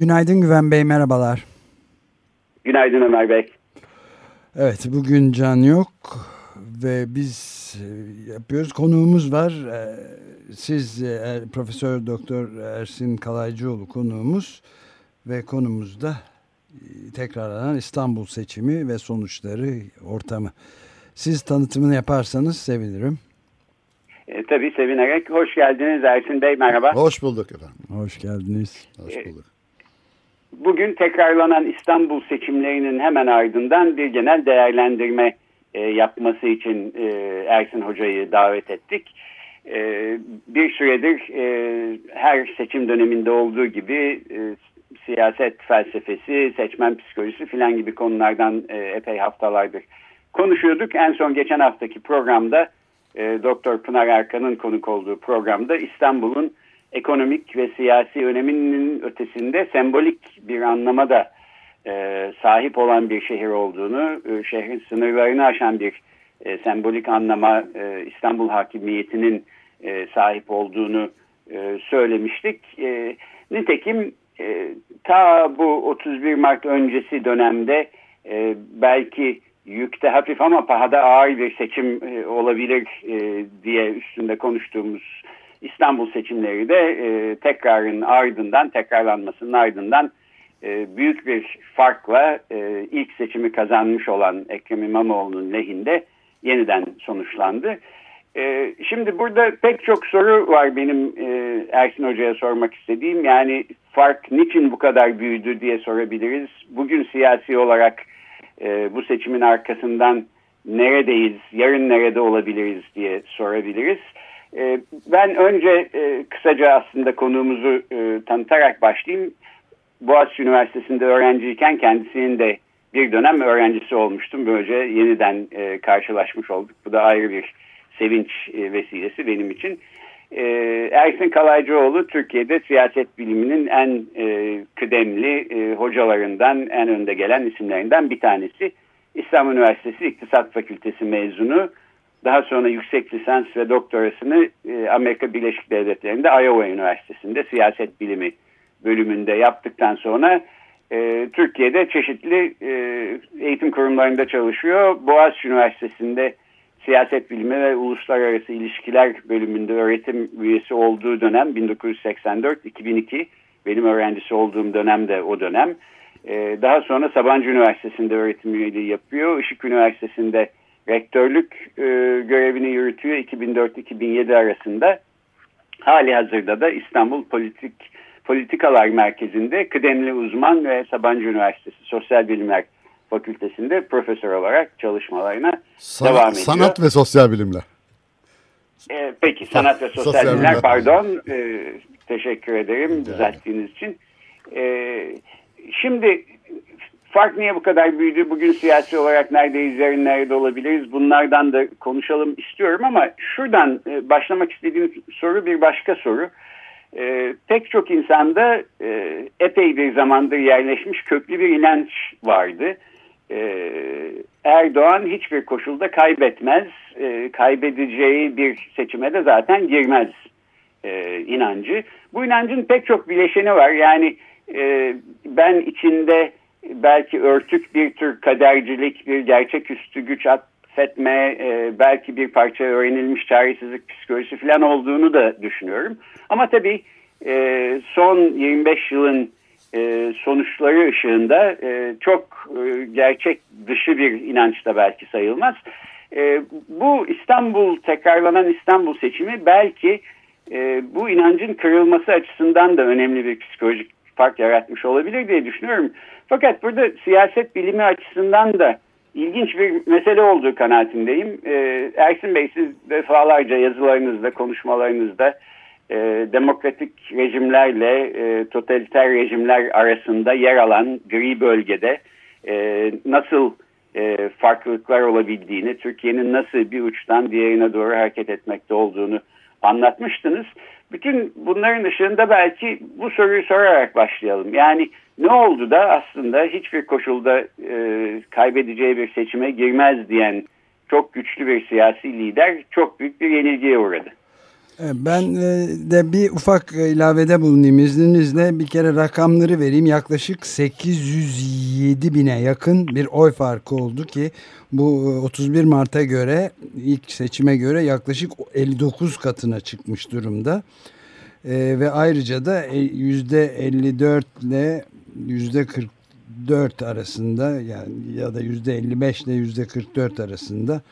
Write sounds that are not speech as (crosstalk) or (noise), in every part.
Günaydın Güven Bey, merhabalar. Günaydın Ömer Bey. Evet, bugün Can yok ve biz e, yapıyoruz. Konuğumuz var. E, siz e, er, Profesör Doktor Ersin Kalaycıoğlu konuğumuz ve konumuzda tekrarlanan İstanbul seçimi ve sonuçları ortamı. Siz tanıtımını yaparsanız sevinirim. E, tabii sevinerek. Hoş geldiniz Ersin Bey, merhaba. Hoş bulduk efendim. Hoş geldiniz. Hoş bulduk. Bugün tekrarlanan İstanbul seçimlerinin hemen ardından bir genel değerlendirme e, yapması için e, Ersin Hoca'yı davet ettik. E, bir süredir e, her seçim döneminde olduğu gibi e, siyaset felsefesi, seçmen psikolojisi filan gibi konulardan e, epey haftalardır konuşuyorduk. En son geçen haftaki programda e, Doktor Pınar Erkan'ın konuk olduğu programda İstanbul'un ekonomik ve siyasi öneminin ötesinde sembolik bir anlama da e, sahip olan bir şehir olduğunu, e, şehrin sınırlarını aşan bir e, sembolik anlama e, İstanbul hakimiyetinin e, sahip olduğunu e, söylemiştik. E, nitekim e, ta bu 31 Mart öncesi dönemde e, belki yükte hafif ama pahada ağır bir seçim e, olabilir e, diye üstünde konuştuğumuz İstanbul seçimleri de e, tekrarın ardından, tekrarlanmasının ardından e, büyük bir farkla e, ilk seçimi kazanmış olan Ekrem İmamoğlu'nun lehinde yeniden sonuçlandı. E, şimdi burada pek çok soru var benim e, Ersin Hoca'ya sormak istediğim. Yani fark niçin bu kadar büyüdü diye sorabiliriz. Bugün siyasi olarak e, bu seçimin arkasından neredeyiz, yarın nerede olabiliriz diye sorabiliriz. E, ben önce e, kısaca aslında konuğumuzu e, tanıtarak başlayayım. Boğaziçi Üniversitesi'nde öğrenciyken kendisinin de bir dönem öğrencisi olmuştum. Böylece yeniden e, karşılaşmış olduk. Bu da ayrı bir sevinç vesilesi benim için. Ersin Kalaycıoğlu Türkiye'de siyaset biliminin en kıdemli hocalarından, en önde gelen isimlerinden bir tanesi. İstanbul Üniversitesi İktisat Fakültesi mezunu. Daha sonra yüksek lisans ve doktorasını e, Amerika Birleşik Devletleri'nde Iowa Üniversitesi'nde siyaset bilimi bölümünde yaptıktan sonra e, Türkiye'de çeşitli e, eğitim kurumlarında çalışıyor. Boğaziçi Üniversitesi'nde siyaset bilimi ve uluslararası ilişkiler bölümünde öğretim üyesi olduğu dönem 1984-2002 benim öğrencisi olduğum dönem de o dönem. Daha sonra Sabancı Üniversitesi'nde öğretim üyeliği yapıyor. Işık Üniversitesi'nde rektörlük e, görevini yürütüyor 2004-2007 arasında. Hali hazırda da İstanbul Politik Politikalar Merkezi'nde kıdemli uzman ve Sabancı Üniversitesi Sosyal Bilimler Fakültesinde profesör olarak çalışmalarına sanat, devam ediyor. Sanat ve sosyal bilimler. Ee, peki sanat ve (laughs) sosyal, sosyal bilimler, pardon. Ee, teşekkür ederim yani. düzelttiğiniz için. Ee, şimdi fark niye bu kadar büyüdü? Bugün siyasi olarak neredeyiz, yarın nerede olabiliriz? Bunlardan da konuşalım istiyorum ama şuradan e, başlamak istediğim soru bir başka soru. E, pek çok insanda e, epey bir zamandır yerleşmiş köklü bir inanç vardı. E, Erdoğan hiçbir koşulda kaybetmez, e, kaybedeceği bir seçime de zaten girmez e, inancı. Bu inancın pek çok bileşeni var. Yani e, ben içinde belki örtük bir tür kadercilik, bir gerçeküstü güç atfetme, e, belki bir parça öğrenilmiş çaresizlik psikolojisi falan olduğunu da düşünüyorum. Ama tabii e, son 25 yılın e, sonuçları ışığında e, çok e, gerçek dışı bir inanç da belki sayılmaz. E, bu İstanbul tekrarlanan İstanbul seçimi belki e, bu inancın kırılması açısından da önemli bir psikolojik fark yaratmış olabilir diye düşünüyorum. Fakat burada siyaset bilimi açısından da ilginç bir mesele olduğu kanaatindeyim. E, Ersin Bey siz defalarca yazılarınızda, konuşmalarınızda e, demokratik rejimlerle e, totaliter rejimler arasında yer alan gri bölgede e, nasıl e, farklılıklar olabildiğini, Türkiye'nin nasıl bir uçtan diğerine doğru hareket etmekte olduğunu anlatmıştınız. Bütün bunların ışığında belki bu soruyu sorarak başlayalım. Yani ne oldu da aslında hiçbir koşulda e, kaybedeceği bir seçime girmez diyen çok güçlü bir siyasi lider çok büyük bir yenilgiye uğradı. Ben e, de bir ufak ilavede bulunayım izninizle. Bir kere rakamları vereyim. Yaklaşık 807 bine yakın bir oy farkı oldu ki bu 31 Mart'a göre ilk seçime göre yaklaşık 59 katına çıkmış durumda. Ve ayrıca da %54 ile %44 arasında yani ya da %55 ile %44 arasında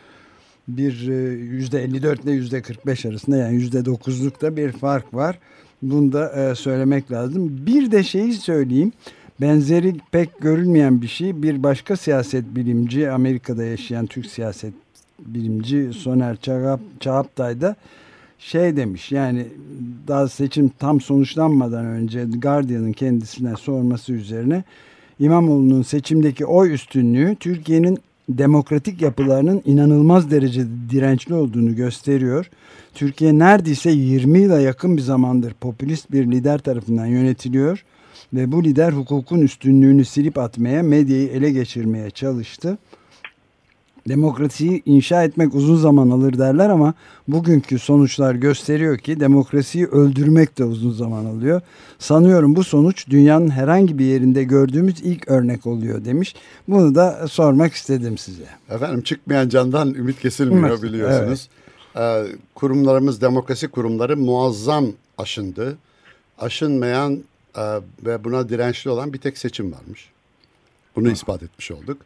bir %54 ile %45 arasında yani %9'luk da bir fark var. Bunu da e, söylemek lazım. Bir de şeyi söyleyeyim. Benzeri pek görülmeyen bir şey. Bir başka siyaset bilimci, Amerika'da yaşayan Türk siyaset bilimci Soner Çağap, Çağaptay da şey demiş yani daha seçim tam sonuçlanmadan önce Guardian'ın kendisine sorması üzerine İmamoğlu'nun seçimdeki oy üstünlüğü Türkiye'nin demokratik yapılarının inanılmaz derecede dirençli olduğunu gösteriyor. Türkiye neredeyse 20 yıla yakın bir zamandır popülist bir lider tarafından yönetiliyor ve bu lider hukukun üstünlüğünü silip atmaya, medyayı ele geçirmeye çalıştı. Demokrasiyi inşa etmek uzun zaman alır derler ama bugünkü sonuçlar gösteriyor ki demokrasiyi öldürmek de uzun zaman alıyor. Sanıyorum bu sonuç dünyanın herhangi bir yerinde gördüğümüz ilk örnek oluyor demiş. Bunu da sormak istedim size. Efendim çıkmayan candan ümit kesilmiyor biliyorsunuz. Evet. Ee, kurumlarımız, demokrasi kurumları muazzam aşındı. Aşınmayan e, ve buna dirençli olan bir tek seçim varmış. Bunu ispat etmiş olduk.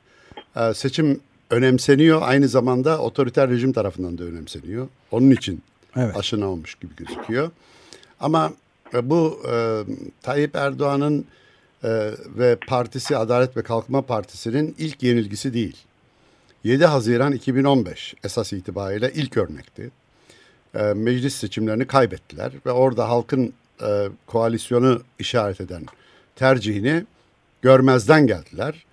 Ee, seçim önemseniyor. Aynı zamanda otoriter rejim tarafından da önemseniyor. Onun için evet. aşınamamış gibi gözüküyor. Ama e, bu e, Tayyip Erdoğan'ın e, ve partisi Adalet ve Kalkınma Partisi'nin ilk yenilgisi değil. 7 Haziran 2015 esas itibariyle ilk örnekti. E, meclis seçimlerini kaybettiler ve orada halkın e, koalisyonu işaret eden tercihini görmezden geldiler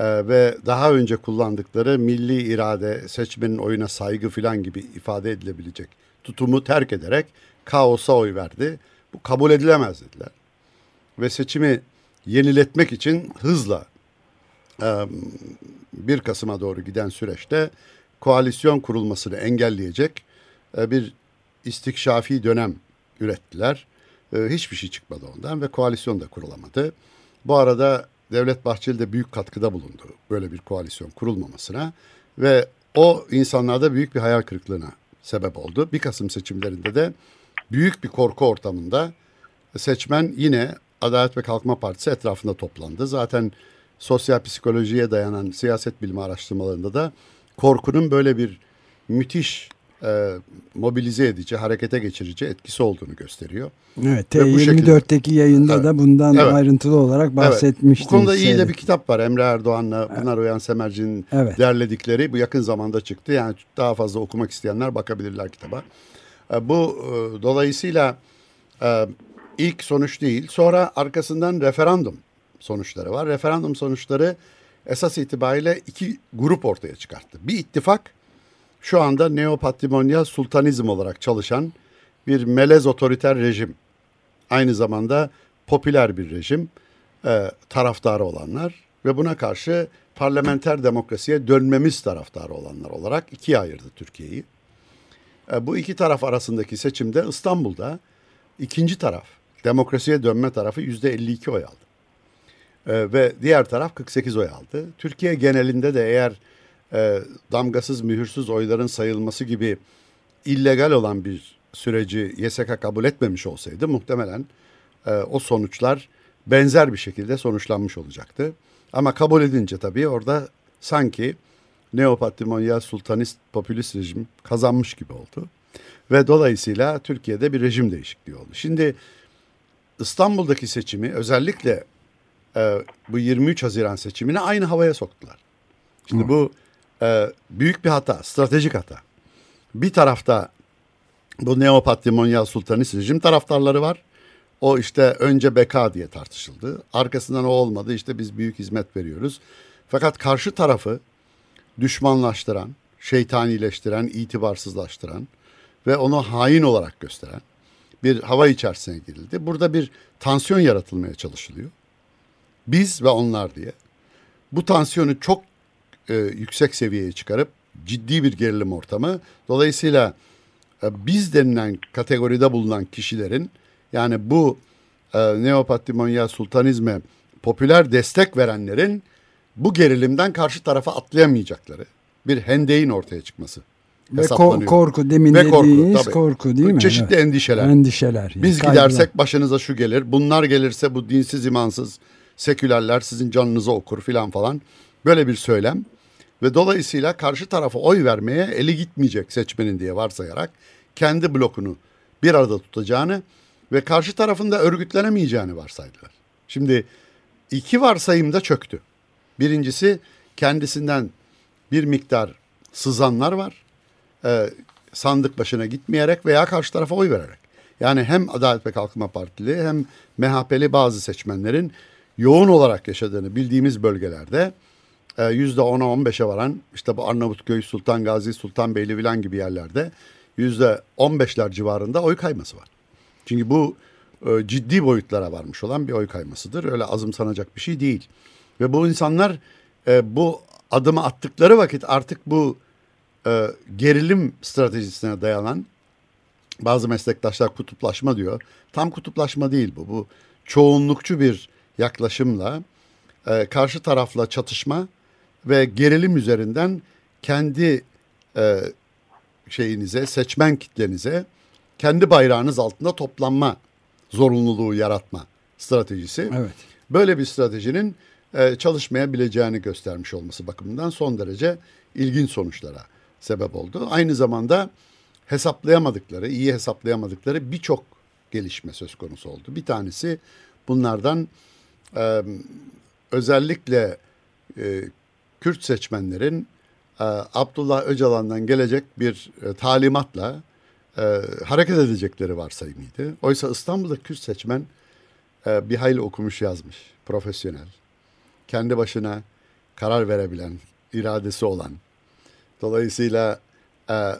ee, ve daha önce kullandıkları milli irade, seçmenin oyuna saygı filan gibi ifade edilebilecek tutumu terk ederek kaosa oy verdi. Bu kabul edilemez dediler. Ve seçimi yeniletmek için hızla e, 1 Kasım'a doğru giden süreçte koalisyon kurulmasını engelleyecek e, bir istikşafi dönem ürettiler. E, hiçbir şey çıkmadı ondan ve koalisyon da kurulamadı. Bu arada Devlet Bahçeli de büyük katkıda bulundu böyle bir koalisyon kurulmamasına ve o insanlarda büyük bir hayal kırıklığına sebep oldu. Bir Kasım seçimlerinde de büyük bir korku ortamında seçmen yine Adalet ve Kalkınma Partisi etrafında toplandı. Zaten sosyal psikolojiye dayanan siyaset bilimi araştırmalarında da korkunun böyle bir müthiş e, mobilize edici, harekete geçirici etkisi olduğunu gösteriyor. Evet, T24'teki yayında evet, da bundan evet, ayrıntılı olarak bahsetmiştim. Evet, bu konuda iyi de bir kitap var. Emre Erdoğan'la evet. Pınar Uyan Semerci'nin evet. derledikleri. Bu yakın zamanda çıktı. Yani daha fazla okumak isteyenler bakabilirler kitaba. E, bu e, dolayısıyla e, ilk sonuç değil. Sonra arkasından referandum sonuçları var. Referandum sonuçları esas itibariyle iki grup ortaya çıkarttı. Bir ittifak şu anda neopatrimonyal sultanizm olarak çalışan bir melez otoriter rejim. Aynı zamanda popüler bir rejim e, taraftarı olanlar ve buna karşı parlamenter demokrasiye dönmemiz taraftarı olanlar olarak ikiye ayırdı Türkiye'yi. E, bu iki taraf arasındaki seçimde İstanbul'da ikinci taraf, demokrasiye dönme tarafı yüzde 52 oy aldı. E, ve diğer taraf 48 oy aldı. Türkiye genelinde de eğer e, damgasız mühürsüz oyların sayılması gibi illegal olan bir süreci YSK kabul etmemiş olsaydı muhtemelen e, o sonuçlar benzer bir şekilde sonuçlanmış olacaktı. Ama kabul edince tabii orada sanki neopatrimonyal sultanist popülist rejim kazanmış gibi oldu. Ve dolayısıyla Türkiye'de bir rejim değişikliği oldu. Şimdi İstanbul'daki seçimi özellikle e, bu 23 Haziran seçimini aynı havaya soktular. Şimdi Hı. bu e, büyük bir hata, stratejik hata. Bir tarafta Bu neopatrimonyal sultanist rejim taraftarları var. O işte önce beka diye tartışıldı. Arkasından o olmadı işte biz büyük hizmet veriyoruz. Fakat karşı tarafı düşmanlaştıran, şeytanileştiren, itibarsızlaştıran ve onu hain olarak gösteren bir hava içerisine girildi. Burada bir tansiyon yaratılmaya çalışılıyor. Biz ve onlar diye. Bu tansiyonu çok e, yüksek seviyeye çıkarıp ciddi bir gerilim ortamı. Dolayısıyla e, biz denilen kategoride bulunan kişilerin yani bu e, neopatrimonyal sultanizme popüler destek verenlerin bu gerilimden karşı tarafa atlayamayacakları bir hendeyin ortaya çıkması. Ve korku demin Ve korku, dediğiniz tabii. korku değil mi? Çeşitli evet. endişeler. Endişeler. Yani. Biz Kaygılar. gidersek başınıza şu gelir. Bunlar gelirse bu dinsiz imansız sekülerler sizin canınızı okur filan falan. Böyle bir söylem. Ve dolayısıyla karşı tarafa oy vermeye eli gitmeyecek seçmenin diye varsayarak kendi blokunu bir arada tutacağını ve karşı tarafında örgütlenemeyeceğini varsaydılar. Şimdi iki varsayım da çöktü. Birincisi kendisinden bir miktar sızanlar var. Ee, sandık başına gitmeyerek veya karşı tarafa oy vererek. Yani hem Adalet ve Kalkınma Partili hem MHP'li bazı seçmenlerin yoğun olarak yaşadığını bildiğimiz bölgelerde e, %10'a 15'e varan işte bu Arnavutköy, Sultan Gazi, Sultanbeyli filan gibi yerlerde yüzde 15'ler civarında oy kayması var. Çünkü bu e, ciddi boyutlara varmış olan bir oy kaymasıdır. Öyle azımsanacak bir şey değil. Ve bu insanlar e, bu adımı attıkları vakit artık bu e, gerilim stratejisine dayanan bazı meslektaşlar kutuplaşma diyor. Tam kutuplaşma değil bu. Bu çoğunlukçu bir yaklaşımla e, karşı tarafla çatışma ve gerilim üzerinden kendi e, şeyinize, seçmen kitlenize kendi bayrağınız altında toplanma zorunluluğu yaratma stratejisi. Evet. Böyle bir stratejinin e, çalışmayabileceğini göstermiş olması bakımından son derece ilginç sonuçlara sebep oldu. Aynı zamanda hesaplayamadıkları, iyi hesaplayamadıkları birçok gelişme söz konusu oldu. Bir tanesi bunlardan e, özellikle e, Kürt seçmenlerin e, Abdullah Öcalan'dan gelecek bir e, talimatla e, hareket edecekleri varsayımıydı. Oysa İstanbul'da Kürt seçmen e, bir hayli okumuş yazmış, profesyonel. Kendi başına karar verebilen, iradesi olan. Dolayısıyla e,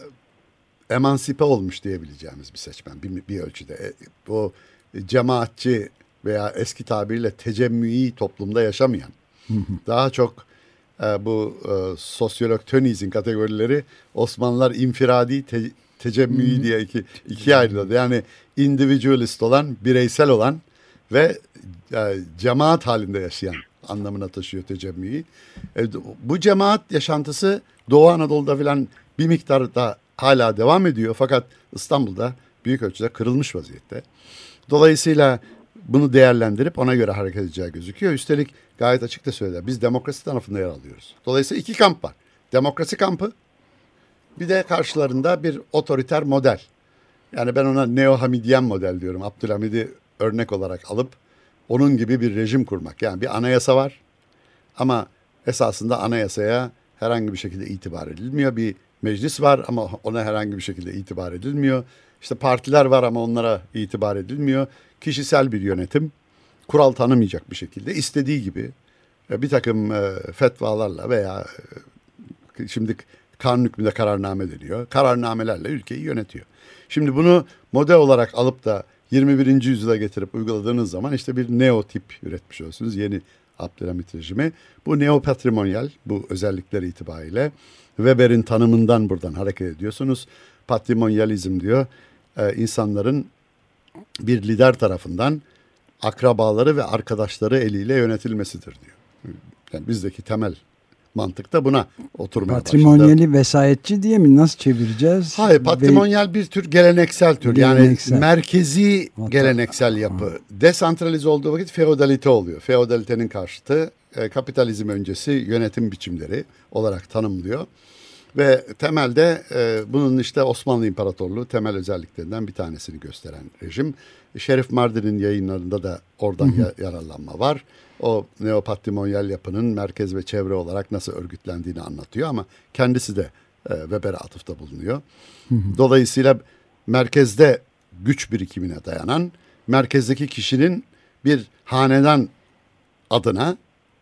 emansipe olmuş diyebileceğimiz bir seçmen bir, bir ölçüde. E, bu cemaatçi veya eski tabiriyle tecemmüi toplumda yaşamayan, daha çok bu e, sosyolog Tönnies'in kategorileri Osmanlılar infiradi, te, tecemmüi diye iki, ikiye ayrıldı. Yani individualist olan, bireysel olan ve e, cemaat halinde yaşayan anlamına taşıyor tecemmüyü. E, bu cemaat yaşantısı Doğu Anadolu'da filan bir miktar da hala devam ediyor. Fakat İstanbul'da büyük ölçüde kırılmış vaziyette. Dolayısıyla bunu değerlendirip ona göre hareket edeceği gözüküyor. Üstelik gayet açık da söyledi. Biz demokrasi tarafında yer alıyoruz. Dolayısıyla iki kamp var. Demokrasi kampı bir de karşılarında bir otoriter model. Yani ben ona Neo Hamidyen model diyorum. Abdülhamid'i örnek olarak alıp onun gibi bir rejim kurmak. Yani bir anayasa var ama esasında anayasaya herhangi bir şekilde itibar edilmiyor. Bir meclis var ama ona herhangi bir şekilde itibar edilmiyor. İşte partiler var ama onlara itibar edilmiyor. Kişisel bir yönetim kural tanımayacak bir şekilde istediği gibi e, bir takım e, fetvalarla veya e, şimdi kanun hükmünde kararname deniyor. Kararnamelerle ülkeyi yönetiyor. Şimdi bunu model olarak alıp da 21. yüzyıla getirip uyguladığınız zaman işte bir neotip üretmiş olursunuz. Yeni Abdülhamit rejimi. Bu neopatrimonyal bu özellikleri itibariyle Weber'in tanımından buradan hareket ediyorsunuz. Patrimonyalizm diyor e, insanların bir lider tarafından akrabaları ve arkadaşları eliyle yönetilmesidir diyor. Yani bizdeki temel mantık da buna oturmaya Patrimonyali başladı. vesayetçi diye mi nasıl çevireceğiz? Hayır patrimonyal bir tür geleneksel tür geleneksel. yani merkezi Hatta, geleneksel yapı. Aha. Desantralize olduğu vakit feodalite oluyor. Feodalitenin karşıtı e, kapitalizm öncesi yönetim biçimleri olarak tanımlıyor. Ve temelde e, bunun işte Osmanlı İmparatorluğu temel özelliklerinden bir tanesini gösteren rejim. Şerif Mardin'in yayınlarında da oradan hı. yararlanma var. O neopatrimonyal yapının merkez ve çevre olarak nasıl örgütlendiğini anlatıyor ama kendisi de e, Weber'e atıfta bulunuyor. Hı hı. Dolayısıyla merkezde güç birikimine dayanan, merkezdeki kişinin bir hanedan adına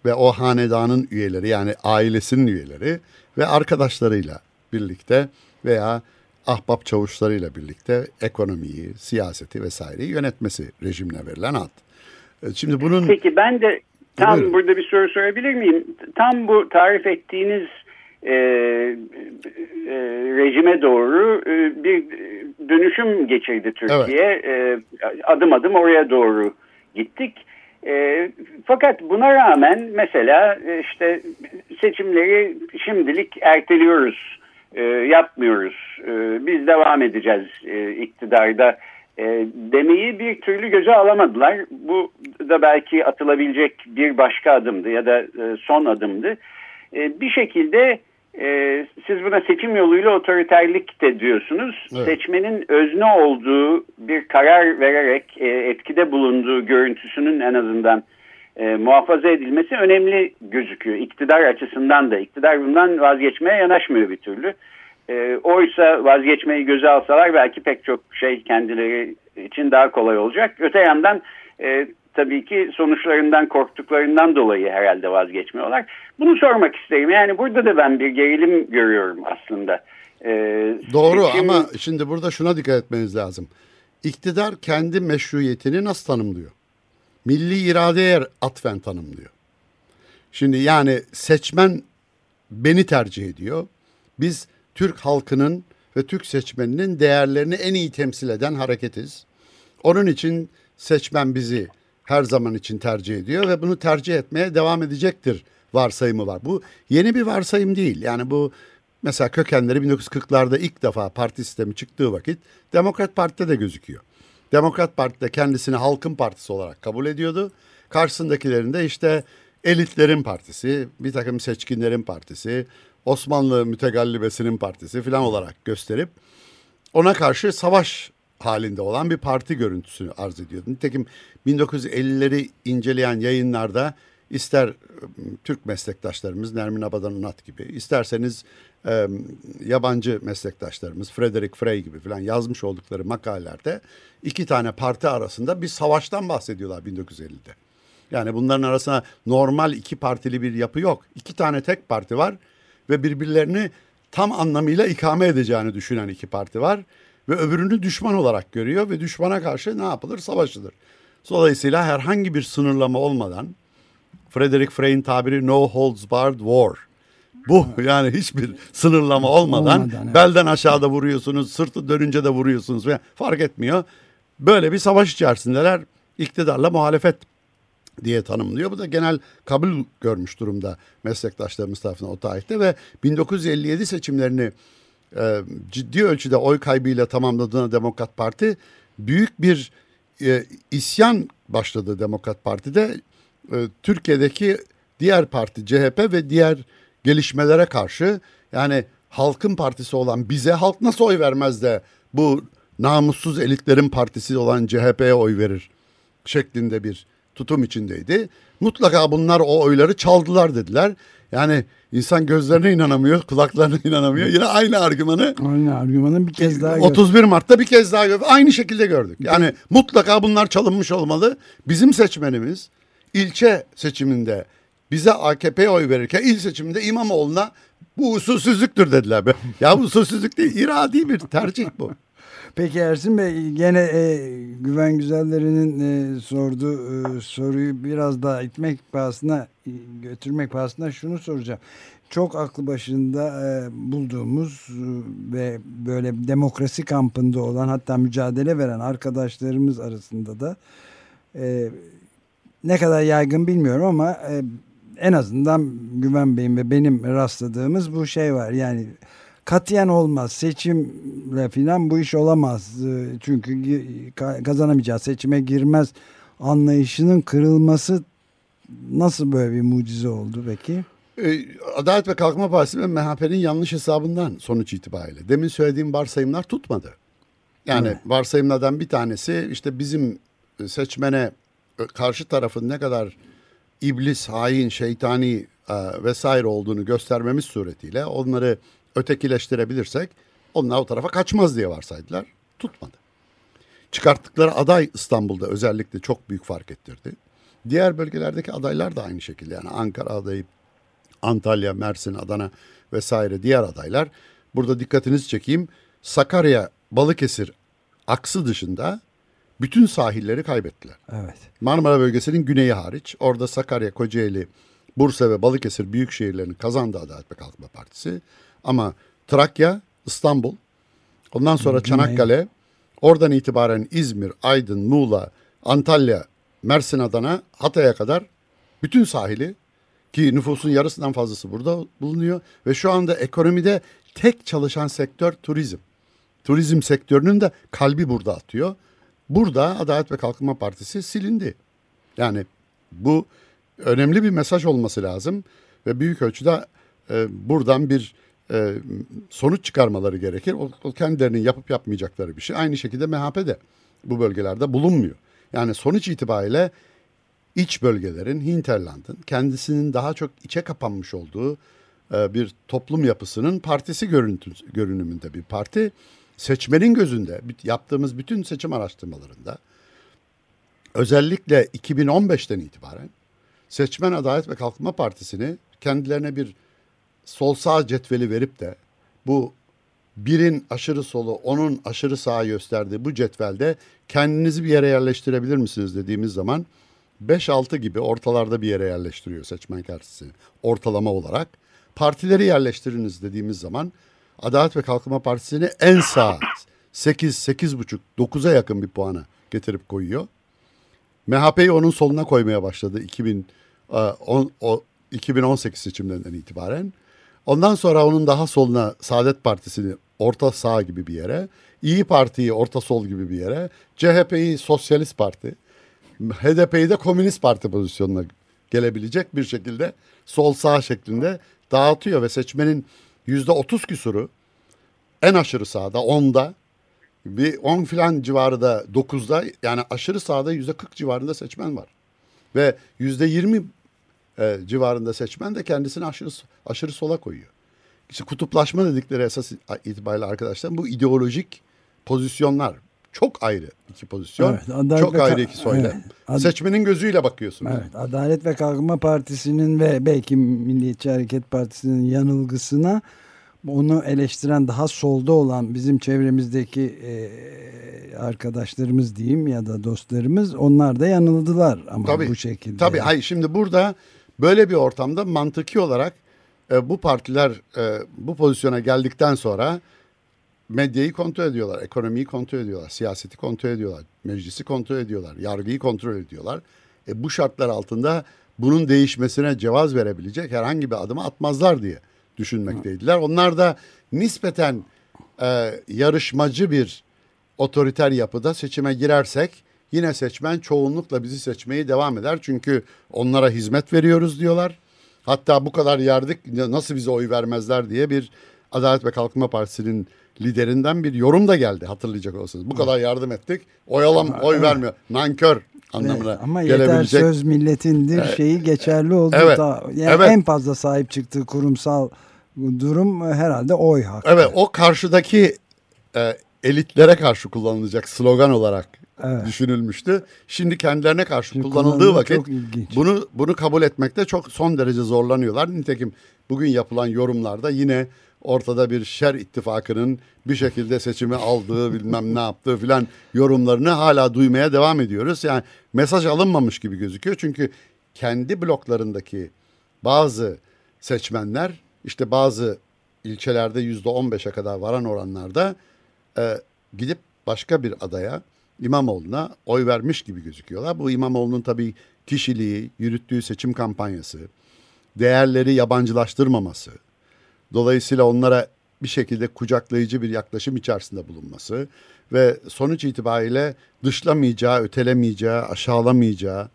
ve o hanedanın üyeleri yani ailesinin üyeleri ve arkadaşlarıyla birlikte veya ahbap çavuşlarıyla birlikte ekonomiyi, siyaseti vesaireyi yönetmesi rejimine verilen ad. E, şimdi bunun... Peki ben de tam Buyurun. burada bir soru sorabilir miyim? Tam bu tarif ettiğiniz e, e, rejime doğru e, bir dönüşüm geçirdi Türkiye. Evet. E, adım adım oraya doğru gittik. E, fakat buna rağmen mesela e, işte seçimleri şimdilik erteliyoruz, e, yapmıyoruz, e, biz devam edeceğiz e, iktidarda e, demeyi bir türlü göze alamadılar. Bu da belki atılabilecek bir başka adımdı ya da e, son adımdı. E, bir şekilde e, siz buna seçim yoluyla otoriterlik de diyorsunuz. Evet. Seçmenin özne olduğu bir karar vererek e, etkide bulunduğu görüntüsünün en azından e, muhafaza edilmesi önemli gözüküyor. İktidar açısından da. İktidar bundan vazgeçmeye yanaşmıyor bir türlü. E, oysa vazgeçmeyi göze alsalar belki pek çok şey kendileri için daha kolay olacak. Öte yandan e, tabii ki sonuçlarından korktuklarından dolayı herhalde vazgeçmiyorlar. Bunu sormak isterim. Yani burada da ben bir gerilim görüyorum aslında. Ee, Doğru seçim... ama şimdi burada şuna dikkat etmeniz lazım. İktidar kendi meşruiyetini nasıl tanımlıyor? Milli iradeye atfen tanımlıyor. Şimdi yani seçmen beni tercih ediyor. Biz Türk halkının ve Türk seçmeninin değerlerini en iyi temsil eden hareketiz. Onun için seçmen bizi her zaman için tercih ediyor ve bunu tercih etmeye devam edecektir varsayımı var. Bu yeni bir varsayım değil. Yani bu mesela kökenleri 1940'larda ilk defa parti sistemi çıktığı vakit Demokrat Parti'de de gözüküyor. Demokrat Parti de kendisini halkın partisi olarak kabul ediyordu. Karşısındakilerin de işte elitlerin partisi, bir takım seçkinlerin partisi, Osmanlı mütegallibesinin partisi falan olarak gösterip ona karşı savaş halinde olan bir parti görüntüsünü arz ediyordu. Nitekim 1950'leri inceleyen yayınlarda ister ıı, Türk meslektaşlarımız Nermin Abadan Unat gibi, isterseniz e, yabancı meslektaşlarımız Frederick Frey gibi falan yazmış oldukları makalelerde iki tane parti arasında bir savaştan bahsediyorlar 1950'de. Yani bunların arasında normal iki partili bir yapı yok. İki tane tek parti var ve birbirlerini tam anlamıyla ikame edeceğini düşünen iki parti var ve öbürünü düşman olarak görüyor ve düşmana karşı ne yapılır? Savaşılır. Dolayısıyla herhangi bir sınırlama olmadan Frederick Frey'in tabiri no holds barred war. Bu yani hiçbir sınırlama olmadan, olmadan evet. belden aşağıda vuruyorsunuz, sırtı dönünce de vuruyorsunuz ve fark etmiyor. Böyle bir savaş içerisindeler. iktidarla muhalefet diye tanımlıyor. Bu da genel kabul görmüş durumda meslektaşlarımız tarafından o tarihte ve 1957 seçimlerini e, ciddi ölçüde oy kaybıyla tamamladığına Demokrat Parti büyük bir e, isyan başladı Demokrat Parti'de. E, Türkiye'deki diğer parti CHP ve diğer gelişmelere karşı yani halkın partisi olan bize halk nasıl oy vermez de bu namussuz elitlerin partisi olan CHP'ye oy verir şeklinde bir tutum içindeydi. Mutlaka bunlar o oyları çaldılar dediler. Yani insan gözlerine inanamıyor, kulaklarına (laughs) inanamıyor. Yine aynı argümanı. Aynı argümanı bir kez daha 31 Mart'ta bir kez daha gördük. Aynı şekilde gördük. Yani mutlaka bunlar çalınmış olmalı. Bizim seçmenimiz ilçe seçiminde bize AKP'ye oy verirken il seçiminde İmamoğlu'na bu usulsüzlüktür dediler. (laughs) ya bu usulsüzlük değil, iradi bir tercih bu. Peki Ersin Bey gene e, Güven Güzelleri'nin e, sorduğu e, soruyu biraz daha itmek pahasına e, götürmek pahasına şunu soracağım. Çok aklı başında e, bulduğumuz e, ve böyle demokrasi kampında olan hatta mücadele veren arkadaşlarımız arasında da e, ne kadar yaygın bilmiyorum ama e, en azından Güven Bey'in ve benim rastladığımız bu şey var. Yani katiyen olmaz. Seçimle filan bu iş olamaz. Ee, çünkü kazanamayacağı seçime girmez anlayışının kırılması nasıl böyle bir mucize oldu peki? Ee, Adalet ve Kalkınma Partisi ve MHP'nin yanlış hesabından sonuç itibariyle. Demin söylediğim varsayımlar tutmadı. Yani evet. varsayımlardan bir tanesi işte bizim seçmene karşı tarafın ne kadar iblis, hain, şeytani e, vesaire olduğunu göstermemiz suretiyle onları ötekileştirebilirsek onlar o tarafa kaçmaz diye varsaydılar. tutmadı. Çıkarttıkları aday İstanbul'da özellikle çok büyük fark ettirdi. Diğer bölgelerdeki adaylar da aynı şekilde yani Ankara adayı, Antalya, Mersin, Adana vesaire diğer adaylar. Burada dikkatinizi çekeyim. Sakarya, Balıkesir aksı dışında bütün sahilleri kaybettiler. Evet. Marmara bölgesinin güneyi hariç orada Sakarya, Kocaeli, Bursa ve Balıkesir büyük şehirlerini kazandı Adalet ve Kalkınma Partisi. Ama Trakya, İstanbul, ondan sonra. Çanakkale, oradan itibaren İzmir, Aydın, Muğla, Antalya, Mersin, Adana, Hatay'a kadar bütün sahili ki nüfusun yarısından fazlası burada bulunuyor ve şu anda ekonomide tek çalışan sektör turizm. Turizm sektörünün de kalbi burada atıyor. Burada Adalet ve Kalkınma Partisi silindi. Yani bu önemli bir mesaj olması lazım ve büyük ölçüde e, buradan bir e, sonuç çıkarmaları gerekir. O, o kendilerinin yapıp yapmayacakları bir şey. Aynı şekilde MHP de bu bölgelerde bulunmuyor. Yani sonuç itibariyle iç bölgelerin, hinterlandın kendisinin daha çok içe kapanmış olduğu e, bir toplum yapısının partisi görüntüsü, görünümünde bir parti. Seçmenin gözünde yaptığımız bütün seçim araştırmalarında özellikle 2015'ten itibaren Seçmen Adalet ve Kalkınma Partisi'ni kendilerine bir sol sağ cetveli verip de bu birin aşırı solu, onun aşırı sağı gösterdiği bu cetvelde kendinizi bir yere yerleştirebilir misiniz dediğimiz zaman 5-6 gibi ortalarda bir yere yerleştiriyor seçmen karşısını ortalama olarak. Partileri yerleştiriniz dediğimiz zaman Adalet ve Kalkınma Partisi'ni en sağ 8, 8,5, 9'a yakın bir puana getirip koyuyor. MHP'yi onun soluna koymaya başladı 2000, on, o, 2018 seçimlerinden itibaren. Ondan sonra onun daha soluna Saadet Partisi'ni orta sağ gibi bir yere, İyi Parti'yi orta sol gibi bir yere, CHP'yi Sosyalist Parti, HDP'yi de Komünist Parti pozisyonuna gelebilecek bir şekilde sol sağ şeklinde dağıtıyor ve seçmenin yüzde otuz küsuru en aşırı sağda onda bir 10 filan civarında 9'da yani aşırı sağda yüzde 40 civarında seçmen var. Ve yüzde 20 e, civarında seçmen de kendisini aşırı aşırı sola koyuyor. İşte kutuplaşma dedikleri esas itibariyle arkadaşlar bu ideolojik pozisyonlar çok ayrı iki pozisyon. Evet, çok ayrı iki söylem. Evet, Seçmenin gözüyle bakıyorsunuz. Evet, Adalet ve Kalkınma Partisi'nin ve belki Milliyetçi Hareket Partisi'nin yanılgısına onu eleştiren daha solda olan bizim çevremizdeki e, arkadaşlarımız diyeyim ya da dostlarımız onlar da yanıldılar ama tabii, bu şekilde. Tabii hayır şimdi burada böyle bir ortamda mantıki olarak e, bu partiler e, bu pozisyona geldikten sonra medyayı kontrol ediyorlar, ekonomiyi kontrol ediyorlar, siyaseti kontrol ediyorlar, meclisi kontrol ediyorlar, yargıyı kontrol ediyorlar. E, bu şartlar altında bunun değişmesine cevaz verebilecek herhangi bir adımı atmazlar diye düşünmekteydiler. Onlar da nispeten e, yarışmacı bir otoriter yapıda seçime girersek yine seçmen çoğunlukla bizi seçmeye devam eder. Çünkü onlara hizmet veriyoruz diyorlar. Hatta bu kadar yardık nasıl bize oy vermezler diye bir Adalet ve Kalkınma Partisi'nin liderinden bir yorum da geldi hatırlayacak olursanız. Bu kadar yardım ettik. Oy alam, oy vermiyor. Nankör anlamına evet, ama gelebilecek. yeter söz milletindir şeyi geçerli oldu. Evet, da, yani evet. En fazla sahip çıktığı kurumsal durum herhalde oy hakkı. Evet o karşıdaki e, elitlere karşı kullanılacak slogan olarak evet. düşünülmüştü. Şimdi kendilerine karşı Şimdi kullanıldığı vakit bunu bunu kabul etmekte çok son derece zorlanıyorlar. Nitekim bugün yapılan yorumlarda yine ortada bir şer ittifakının bir şekilde seçimi aldığı (laughs) bilmem ne yaptığı filan yorumlarını hala duymaya devam ediyoruz. Yani mesaj alınmamış gibi gözüküyor. Çünkü kendi bloklarındaki bazı seçmenler işte bazı ilçelerde yüzde on beşe kadar varan oranlarda e, gidip başka bir adaya İmamoğlu'na oy vermiş gibi gözüküyorlar. Bu İmamoğlu'nun tabii kişiliği, yürüttüğü seçim kampanyası, değerleri yabancılaştırmaması, dolayısıyla onlara bir şekilde kucaklayıcı bir yaklaşım içerisinde bulunması ve sonuç itibariyle dışlamayacağı, ötelemeyeceği, aşağılamayacağı,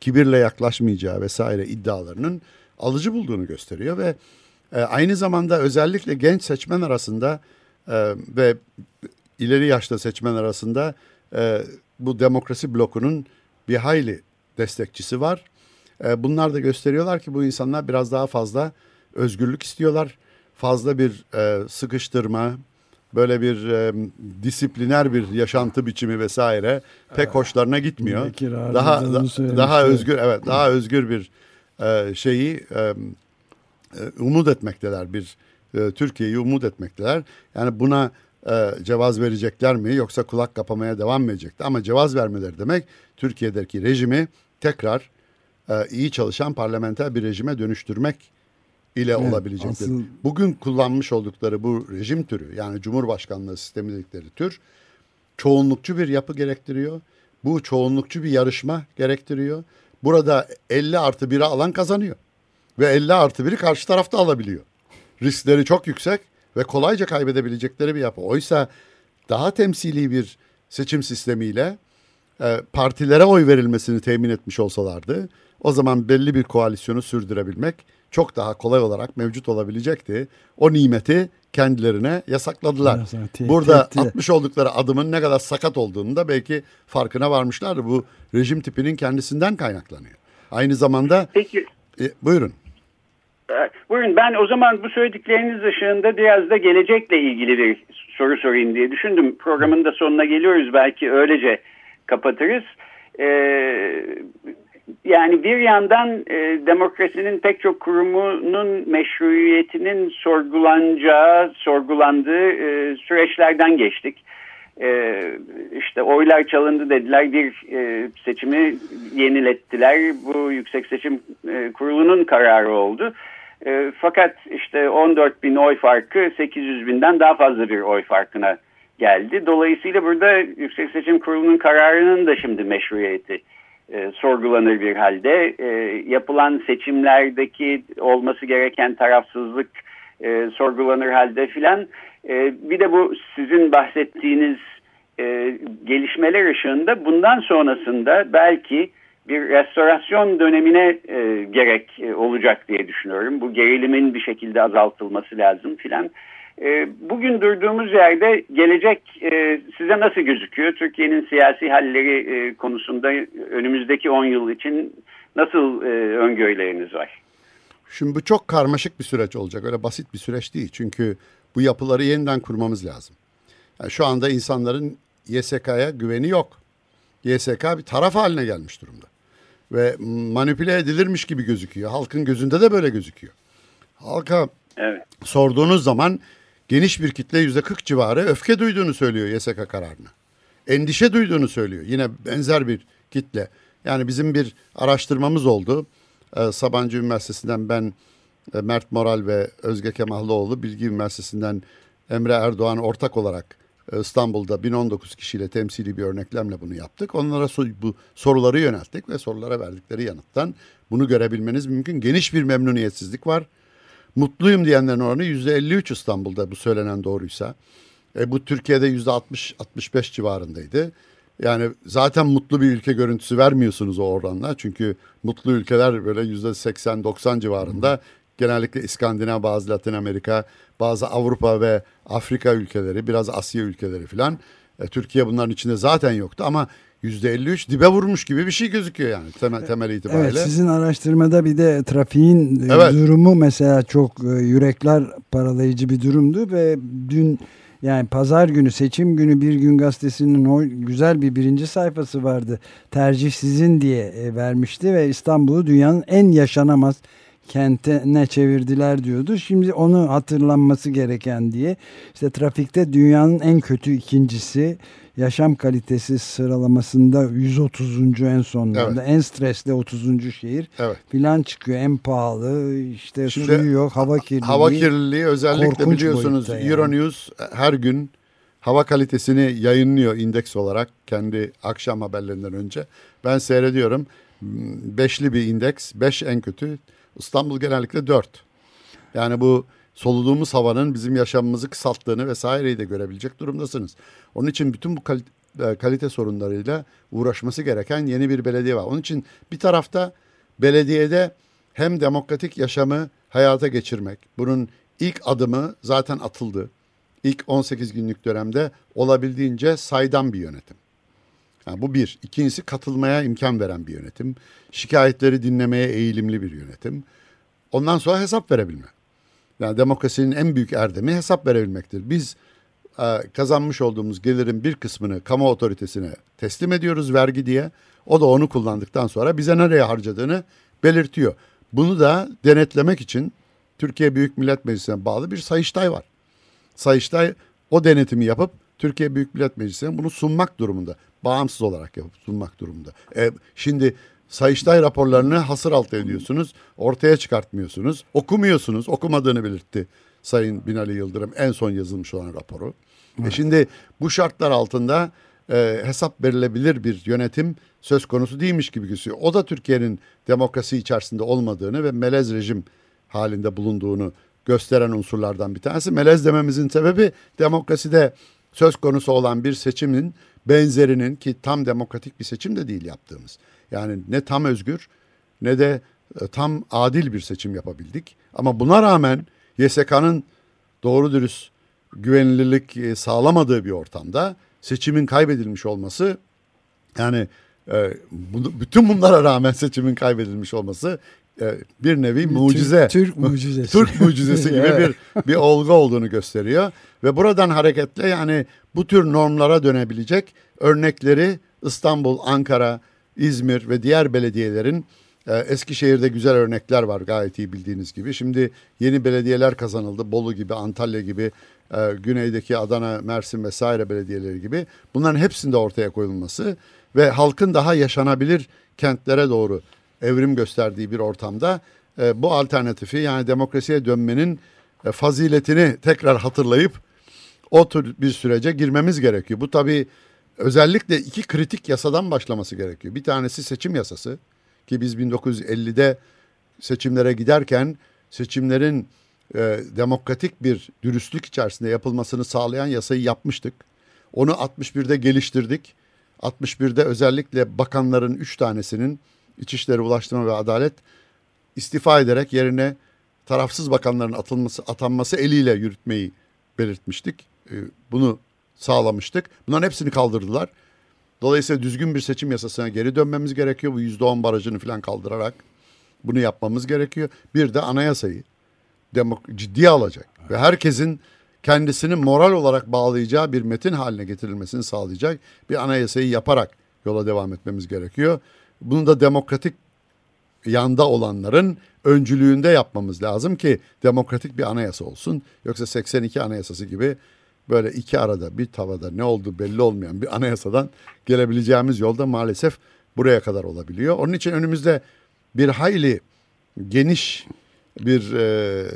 kibirle yaklaşmayacağı vesaire iddialarının alıcı bulduğunu gösteriyor ve e, aynı zamanda özellikle genç seçmen arasında e, ve ileri yaşta seçmen arasında e, bu demokrasi blokunun bir hayli destekçisi var. E, bunlar da gösteriyorlar ki bu insanlar biraz daha fazla özgürlük istiyorlar. Fazla bir e, sıkıştırma, böyle bir e, disipliner bir yaşantı biçimi vesaire pek hoşlarına gitmiyor. Daha da, daha özgür evet daha özgür bir e, şeyi e, umut etmekteler bir e, Türkiye'yi umut etmekteler. Yani buna e, cevaz verecekler mi yoksa kulak kapamaya devam mı edecekler? Ama cevaz vermeleri demek Türkiye'deki rejimi tekrar e, iyi çalışan parlamenter bir rejime dönüştürmek ile evet, olabilecektir. Asıl... Bugün kullanmış oldukları bu rejim türü yani Cumhurbaşkanlığı sistemi dedikleri tür çoğunlukçu bir yapı gerektiriyor. Bu çoğunlukçu bir yarışma gerektiriyor. Burada 50 artı 1'i alan kazanıyor. Ve 50 artı 1'i karşı tarafta alabiliyor. Riskleri çok yüksek ve kolayca kaybedebilecekleri bir yapı. Oysa daha temsili bir seçim sistemiyle e, partilere oy verilmesini temin etmiş olsalardı o zaman belli bir koalisyonu sürdürebilmek çok daha kolay olarak mevcut olabilecekti. O nimeti kendilerine yasakladılar. Burada atmış oldukları adımın ne kadar sakat olduğunu da belki farkına varmışlardı. Bu rejim tipinin kendisinden kaynaklanıyor. Aynı zamanda Peki. E, buyurun. Buyurun ben o zaman bu söyledikleriniz ışığında biraz da gelecekle ilgili bir soru sorayım diye düşündüm. Programın da sonuna geliyoruz belki öylece kapatırız. Ee, yani bir yandan e, demokrasinin pek çok kurumunun meşruiyetinin sorgulanacağı, sorgulandığı e, süreçlerden geçtik. E, işte oylar çalındı dediler, bir e, seçimi yenilettiler. Bu Yüksek Seçim e, Kurulu'nun kararı oldu. E, fakat işte 14 bin oy farkı 800 binden daha fazla bir oy farkına geldi. Dolayısıyla burada Yüksek Seçim Kurulu'nun kararının da şimdi meşruiyeti e, sorgulanır bir halde. E, yapılan seçimlerdeki olması gereken tarafsızlık e, sorgulanır halde filan. E, bir de bu sizin bahsettiğiniz e, gelişmeler ışığında bundan sonrasında belki bir restorasyon dönemine e, gerek e, olacak diye düşünüyorum. Bu gerilimin bir şekilde azaltılması lazım filan. E, bugün durduğumuz yerde gelecek e, size nasıl gözüküyor? Türkiye'nin siyasi halleri e, konusunda önümüzdeki 10 yıl için nasıl e, öngörüleriniz var? Şimdi bu çok karmaşık bir süreç olacak. Öyle basit bir süreç değil. Çünkü bu yapıları yeniden kurmamız lazım. Yani şu anda insanların YSK'ya güveni yok. YSK bir taraf haline gelmiş durumda ve manipüle edilirmiş gibi gözüküyor. Halkın gözünde de böyle gözüküyor. Halka evet. sorduğunuz zaman geniş bir kitle yüzde 40 civarı öfke duyduğunu söylüyor YSK kararına. Endişe duyduğunu söylüyor. Yine benzer bir kitle. Yani bizim bir araştırmamız oldu. Ee, Sabancı Üniversitesi'nden ben e, Mert Moral ve Özge Kemahlıoğlu Bilgi Üniversitesi'nden Emre Erdoğan ortak olarak İstanbul'da 1019 kişiyle temsili bir örneklemle bunu yaptık. Onlara bu soruları yönelttik ve sorulara verdikleri yanıttan bunu görebilmeniz mümkün. Geniş bir memnuniyetsizlik var. Mutluyum diyenlerin oranı %53 İstanbul'da bu söylenen doğruysa. E, bu Türkiye'de %60-65 civarındaydı. Yani zaten mutlu bir ülke görüntüsü vermiyorsunuz o oranla. Çünkü mutlu ülkeler böyle %80-90 civarında genellikle İskandinav, bazı Latin Amerika, bazı Avrupa ve Afrika ülkeleri, biraz Asya ülkeleri filan. E, Türkiye bunların içinde zaten yoktu ama %53 dibe vurmuş gibi bir şey gözüküyor yani temel, temel itibariyle. Evet sizin araştırmada bir de trafiğin e, evet. durumu mesela çok e, yürekler paralayıcı bir durumdu ve dün yani pazar günü seçim günü bir gün gazetesinin o güzel bir birinci sayfası vardı. Tercih sizin diye e, vermişti ve İstanbul'u dünyanın en yaşanamaz kentine çevirdiler diyordu. Şimdi onu hatırlanması gereken diye işte trafikte dünyanın en kötü ikincisi yaşam kalitesi sıralamasında 130. en sonlarda evet. en stresli 30. şehir evet. filan çıkıyor en pahalı işte Şimdi, suyu yok hava kirliliği hava kirliliği özellikle biliyorsunuz yani. Euronews her gün hava kalitesini yayınlıyor indeks olarak kendi akşam haberlerinden önce ben seyrediyorum beşli bir indeks beş en kötü İstanbul genellikle dört. Yani bu soluduğumuz havanın bizim yaşamımızı kısalttığını vesaireyi de görebilecek durumdasınız. Onun için bütün bu kalite, kalite sorunlarıyla uğraşması gereken yeni bir belediye var. Onun için bir tarafta belediyede hem demokratik yaşamı hayata geçirmek. Bunun ilk adımı zaten atıldı. İlk 18 günlük dönemde olabildiğince saydam bir yönetim. Yani bu bir. İkincisi katılmaya imkan veren bir yönetim. Şikayetleri dinlemeye eğilimli bir yönetim. Ondan sonra hesap verebilme. Yani demokrasinin en büyük erdemi hesap verebilmektir. Biz e, kazanmış olduğumuz gelirin bir kısmını kamu otoritesine teslim ediyoruz vergi diye. O da onu kullandıktan sonra bize nereye harcadığını belirtiyor. Bunu da denetlemek için Türkiye Büyük Millet Meclisi'ne bağlı bir Sayıştay var. Sayıştay o denetimi yapıp Türkiye Büyük Millet Meclisi'ne bunu sunmak durumunda. Bağımsız olarak yapıp sunmak durumunda. E, şimdi Sayıştay raporlarını hasır altı ediyorsunuz. Ortaya çıkartmıyorsunuz. Okumuyorsunuz. Okumadığını belirtti Sayın Binali Yıldırım en son yazılmış olan raporu. E evet. E şimdi bu şartlar altında e, hesap verilebilir bir yönetim söz konusu değilmiş gibi gözüküyor. O da Türkiye'nin demokrasi içerisinde olmadığını ve melez rejim halinde bulunduğunu gösteren unsurlardan bir tanesi. Melez dememizin sebebi demokraside söz konusu olan bir seçimin benzerinin ki tam demokratik bir seçim de değil yaptığımız. Yani ne tam özgür ne de e, tam adil bir seçim yapabildik. Ama buna rağmen YSK'nın doğru dürüst güvenilirlik e, sağlamadığı bir ortamda seçimin kaybedilmiş olması yani e, bütün bunlara rağmen (laughs) seçimin kaybedilmiş olması bir nevi mucize. Türk, Türk mucizesi. (laughs) Türk mucizesi gibi bir bir olgu olduğunu gösteriyor ve buradan hareketle yani bu tür normlara dönebilecek örnekleri İstanbul, Ankara, İzmir ve diğer belediyelerin e, Eskişehir'de güzel örnekler var gayet iyi bildiğiniz gibi. Şimdi yeni belediyeler kazanıldı. Bolu gibi, Antalya gibi, e, güneydeki Adana, Mersin vesaire belediyeleri gibi. Bunların hepsinde ortaya koyulması ve halkın daha yaşanabilir kentlere doğru evrim gösterdiği bir ortamda e, bu alternatifi yani demokrasiye dönmenin e, faziletini tekrar hatırlayıp o tür bir sürece girmemiz gerekiyor. Bu tabii özellikle iki kritik yasadan başlaması gerekiyor. Bir tanesi seçim yasası ki biz 1950'de seçimlere giderken seçimlerin e, demokratik bir dürüstlük içerisinde yapılmasını sağlayan yasayı yapmıştık. Onu 61'de geliştirdik. 61'de özellikle bakanların üç tanesinin İçişleri, Ulaştırma ve Adalet istifa ederek yerine tarafsız bakanların atılması, atanması eliyle yürütmeyi belirtmiştik. Ee, bunu sağlamıştık. Bunların hepsini kaldırdılar. Dolayısıyla düzgün bir seçim yasasına geri dönmemiz gerekiyor. Bu yüzde on barajını falan kaldırarak bunu yapmamız gerekiyor. Bir de anayasayı demok- ciddiye alacak ve herkesin kendisini moral olarak bağlayacağı bir metin haline getirilmesini sağlayacak bir anayasayı yaparak yola devam etmemiz gerekiyor. Bunu da demokratik yanda olanların öncülüğünde yapmamız lazım ki demokratik bir anayasa olsun. Yoksa 82 anayasası gibi böyle iki arada bir tavada ne oldu belli olmayan bir anayasadan gelebileceğimiz yolda maalesef buraya kadar olabiliyor. Onun için önümüzde bir hayli geniş bir e,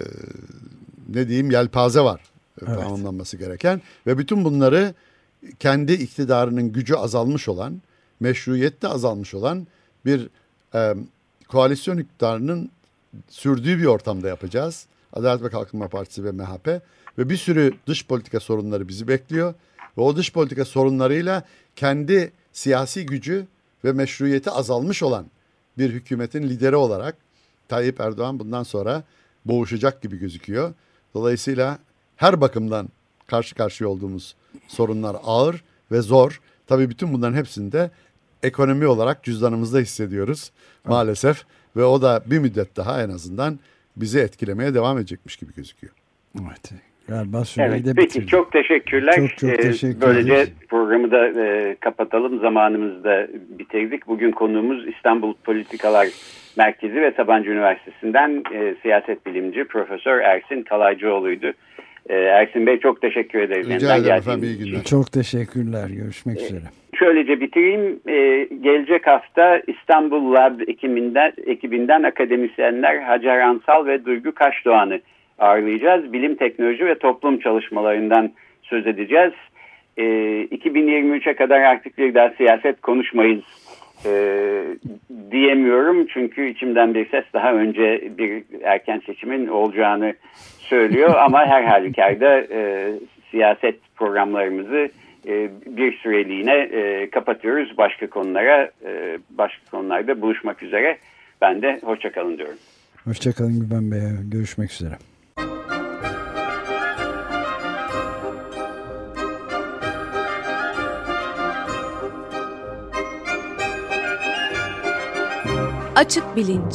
ne diyeyim yelpaze var evet. tamamlanması gereken ve bütün bunları kendi iktidarının gücü azalmış olan meşruiyette azalmış olan bir e, koalisyon iktidarının sürdüğü bir ortamda yapacağız. Adalet ve Kalkınma Partisi ve MHP ve bir sürü dış politika sorunları bizi bekliyor. Ve o dış politika sorunlarıyla kendi siyasi gücü ve meşruiyeti azalmış olan bir hükümetin lideri olarak Tayyip Erdoğan bundan sonra boğuşacak gibi gözüküyor. Dolayısıyla her bakımdan karşı karşıya olduğumuz sorunlar ağır ve zor. Tabii bütün bunların hepsinde ekonomi olarak cüzdanımızda hissediyoruz maalesef ve o da bir müddet daha en azından bizi etkilemeye devam edecekmiş gibi gözüküyor. Evet. Galiba süreyi evet, de peki bitirdik. çok teşekkürler. Çok çok ee, teşekkür Böylece programı da e, kapatalım. Zamanımızı da bitirdik. Bugün konuğumuz İstanbul Politikalar Merkezi ve Sabancı Üniversitesi'nden e, siyaset bilimci Profesör Ersin Kalaycıoğlu'ydu. E, Ersin Bey çok teşekkür ederiz. Rica ederim efendim iyi günler. Çok teşekkürler. Görüşmek üzere. Şöylece bitireyim. Ee, gelecek hafta İstanbul Lab ekibinden, ekibinden akademisyenler Hacer Ansal ve Duygu Kaşdoğan'ı ağırlayacağız. Bilim, teknoloji ve toplum çalışmalarından söz edeceğiz. Ee, 2023'e kadar artık bir daha siyaset konuşmayız e, diyemiyorum. Çünkü içimden bir ses daha önce bir erken seçimin olacağını söylüyor. (laughs) Ama her halükarda e, siyaset programlarımızı bir süreliğine e, kapatıyoruz. Başka konulara, e, başka konularda buluşmak üzere. Ben de hoşçakalın diyorum. Hoşçakalın Güven Bey. Görüşmek üzere. Açık Bilinç